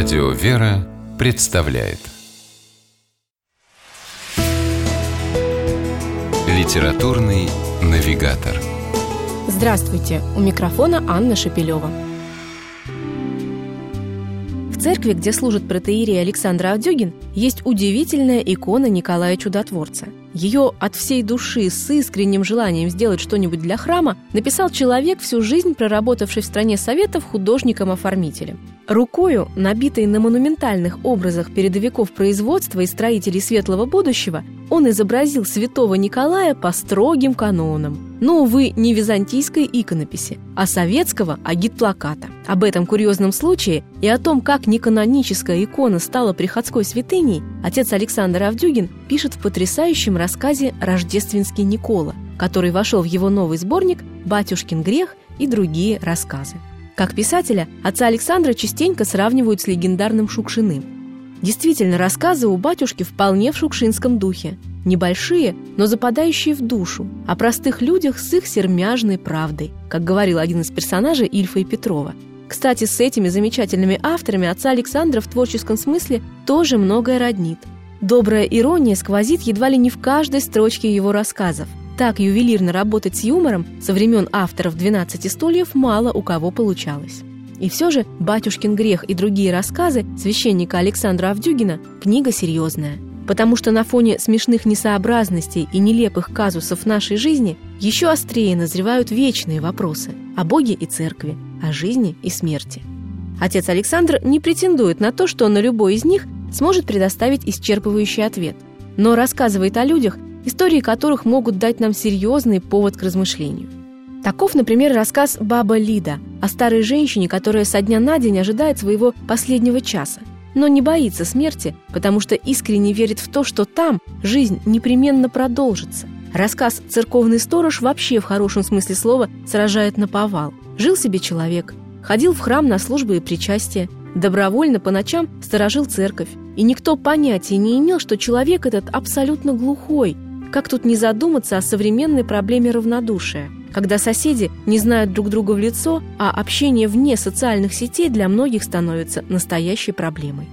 Радио «Вера» представляет Литературный навигатор Здравствуйте! У микрофона Анна Шапилева. В церкви, где служит протеерей Александр Авдюгин, есть удивительная икона Николая Чудотворца. Ее от всей души с искренним желанием сделать что-нибудь для храма написал человек, всю жизнь проработавший в стране Советов художником-оформителем. Рукою, набитой на монументальных образах передовиков производства и строителей светлого будущего, он изобразил святого Николая по строгим канонам. Но, увы, не византийской иконописи, а советского агитплаката. Об этом курьезном случае и о том, как неканоническая икона стала приходской святыней, отец Александр Авдюгин пишет в потрясающем рассказе «Рождественский Никола», который вошел в его новый сборник «Батюшкин грех» и другие рассказы. Как писателя, отца Александра частенько сравнивают с легендарным Шукшиным. Действительно, рассказы у батюшки вполне в шукшинском духе. Небольшие, но западающие в душу, о простых людях с их сермяжной правдой, как говорил один из персонажей Ильфа и Петрова. Кстати, с этими замечательными авторами отца Александра в творческом смысле тоже многое роднит. Добрая ирония сквозит едва ли не в каждой строчке его рассказов – так ювелирно работать с юмором со времен авторов «12 стульев» мало у кого получалось. И все же «Батюшкин грех» и другие рассказы священника Александра Авдюгина – книга серьезная. Потому что на фоне смешных несообразностей и нелепых казусов нашей жизни еще острее назревают вечные вопросы о Боге и Церкви, о жизни и смерти. Отец Александр не претендует на то, что на любой из них сможет предоставить исчерпывающий ответ, но рассказывает о людях, истории которых могут дать нам серьезный повод к размышлению. Таков, например, рассказ «Баба Лида» о старой женщине, которая со дня на день ожидает своего последнего часа, но не боится смерти, потому что искренне верит в то, что там жизнь непременно продолжится. Рассказ «Церковный сторож» вообще в хорошем смысле слова сражает на повал. Жил себе человек, ходил в храм на службы и причастия, добровольно по ночам сторожил церковь, и никто понятия не имел, что человек этот абсолютно глухой, как тут не задуматься о современной проблеме равнодушия, когда соседи не знают друг друга в лицо, а общение вне социальных сетей для многих становится настоящей проблемой.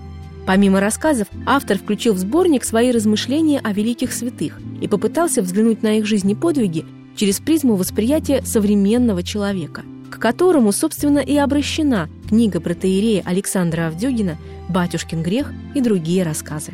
Помимо рассказов, автор включил в сборник свои размышления о великих святых и попытался взглянуть на их жизни подвиги через призму восприятия современного человека, к которому, собственно, и обращена книга протеерея Александра Авдюгина «Батюшкин грех» и другие рассказы.